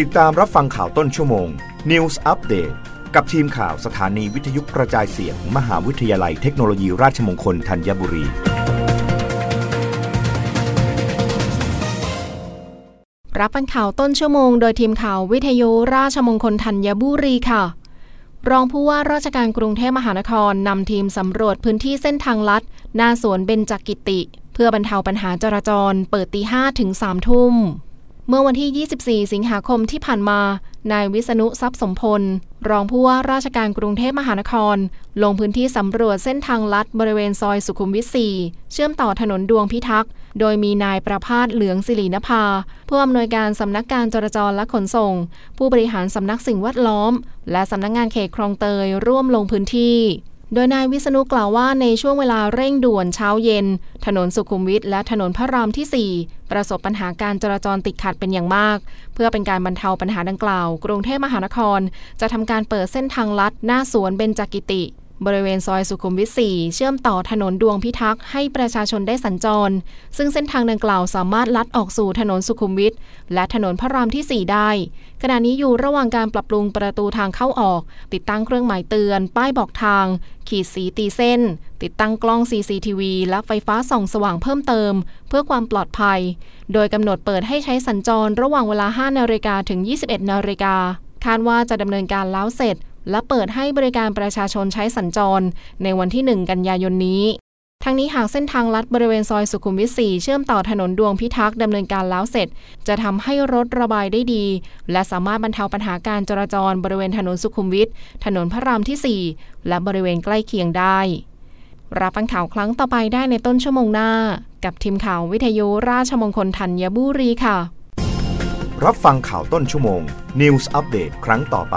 ติดตามรับฟังข่าวต้นชั่วโมง News Update กับทีมข่าวสถานีวิทยุกระจายเสียงมมหาวิทยาลัยเทคโนโลยีราชมงคลธัญบุรี รับฟังข่าวต้นชั่วโมงโดยทีมข่าววิทยุราชมงคลธัญบุรีค่ะ รองผู้ว่าราชการกรุงเทพมหานครนำทีมสำรวจพื้นที่เส้นทางลัด หน้าสวนเบญจกิติ เพื่อบรรเทาปัญหาจราจร เปิดตีห้ถึง3ทุ่ม เมื่อวันที่ 24 สิงหาคมที่ผ่านมา นายวิษณุทรัพย์สมพล รองผู้ว่าราชการกรุงเทพมหานคร ลงพื้นที่สำรวจเส้นทางลัดบริเวณซอยสุขุมวิท 4 เชื่อมต่อถนนดวงพิทักษ์ โดยมีนายประพาสเหลืองศิรินภา ผู้อำนวยการสำนักการจราจรและขนส่ง ผู้บริหารสำนักสิ่งแวดล้อม และสำนักงานเขตคลองเตยร่วมลงพื้นที่ โดยนายวิษณุกล่าวว่าในช่วงเวลาเร่งด่วนเช้าเย็น ถนนสุขุมวิทและถนนพระรามที่ 4 ประสบปัญหาการจราจรติดขัดเป็นอย่างมาก เพื่อเป็นการบรรเทาปัญหาดังกล่าว กรุงเทพมหานคร จะทำการเปิดเส้นทางลัดหน้าสวนเบญจกิติ บริเวณซอยสุขุมวิท 4 เชื่อมต่อถนนดวงพิทักษ์ให้ประชาชนได้สัญจร ซึ่งเส้นทางดังกล่าวสามารถลัดออกสู่ถนนสุขุมวิทและถนนพระรามที่ 4 ได้ ขณะนี้อยู่ระหว่างการปรับปรุงประตูทางเข้าออก ติดตั้งเครื่องหมายเตือน ป้ายบอกทาง ขีดสีตีเส้น ติดตั้งกล้อง CCTV และไฟฟ้าส่องสว่างเพิ่มเติม เพื่อความปลอดภัย โดยกำหนดเปิดให้ใช้สัญจรระหว่างเวลา 5 นาฬิกาถึง 21 นาฬิกาคาดว่าจะดำเนินการแล้วเสร็จ และเปิดให้บริการประชาชนใช้สัญจร ในวันที่ 1 กันยายนนี้ ทั้งนี้หากเส้นทางลัดบริเวณซอยสุขุมวิท 4 เชื่อมต่อถนนดวงพิทักษ์ดำเนินการแล้วเสร็จ จะทำให้รถระบายได้ดี และสามารถบรรเทาปัญหาการจราจรบริเวณถนนสุขุมวิท ถนนพระรามที่ 4 และบริเวณใกล้เคียงได้ รับฟังข่าวครั้งต่อไปได้ในต้นชั่วโมงหน้า กับทีมข่าววิทยุราชมงคลธัญบุรีค่ะ รับฟังข่าวต้นชั่วโมง News อัปเดตครั้งต่อไป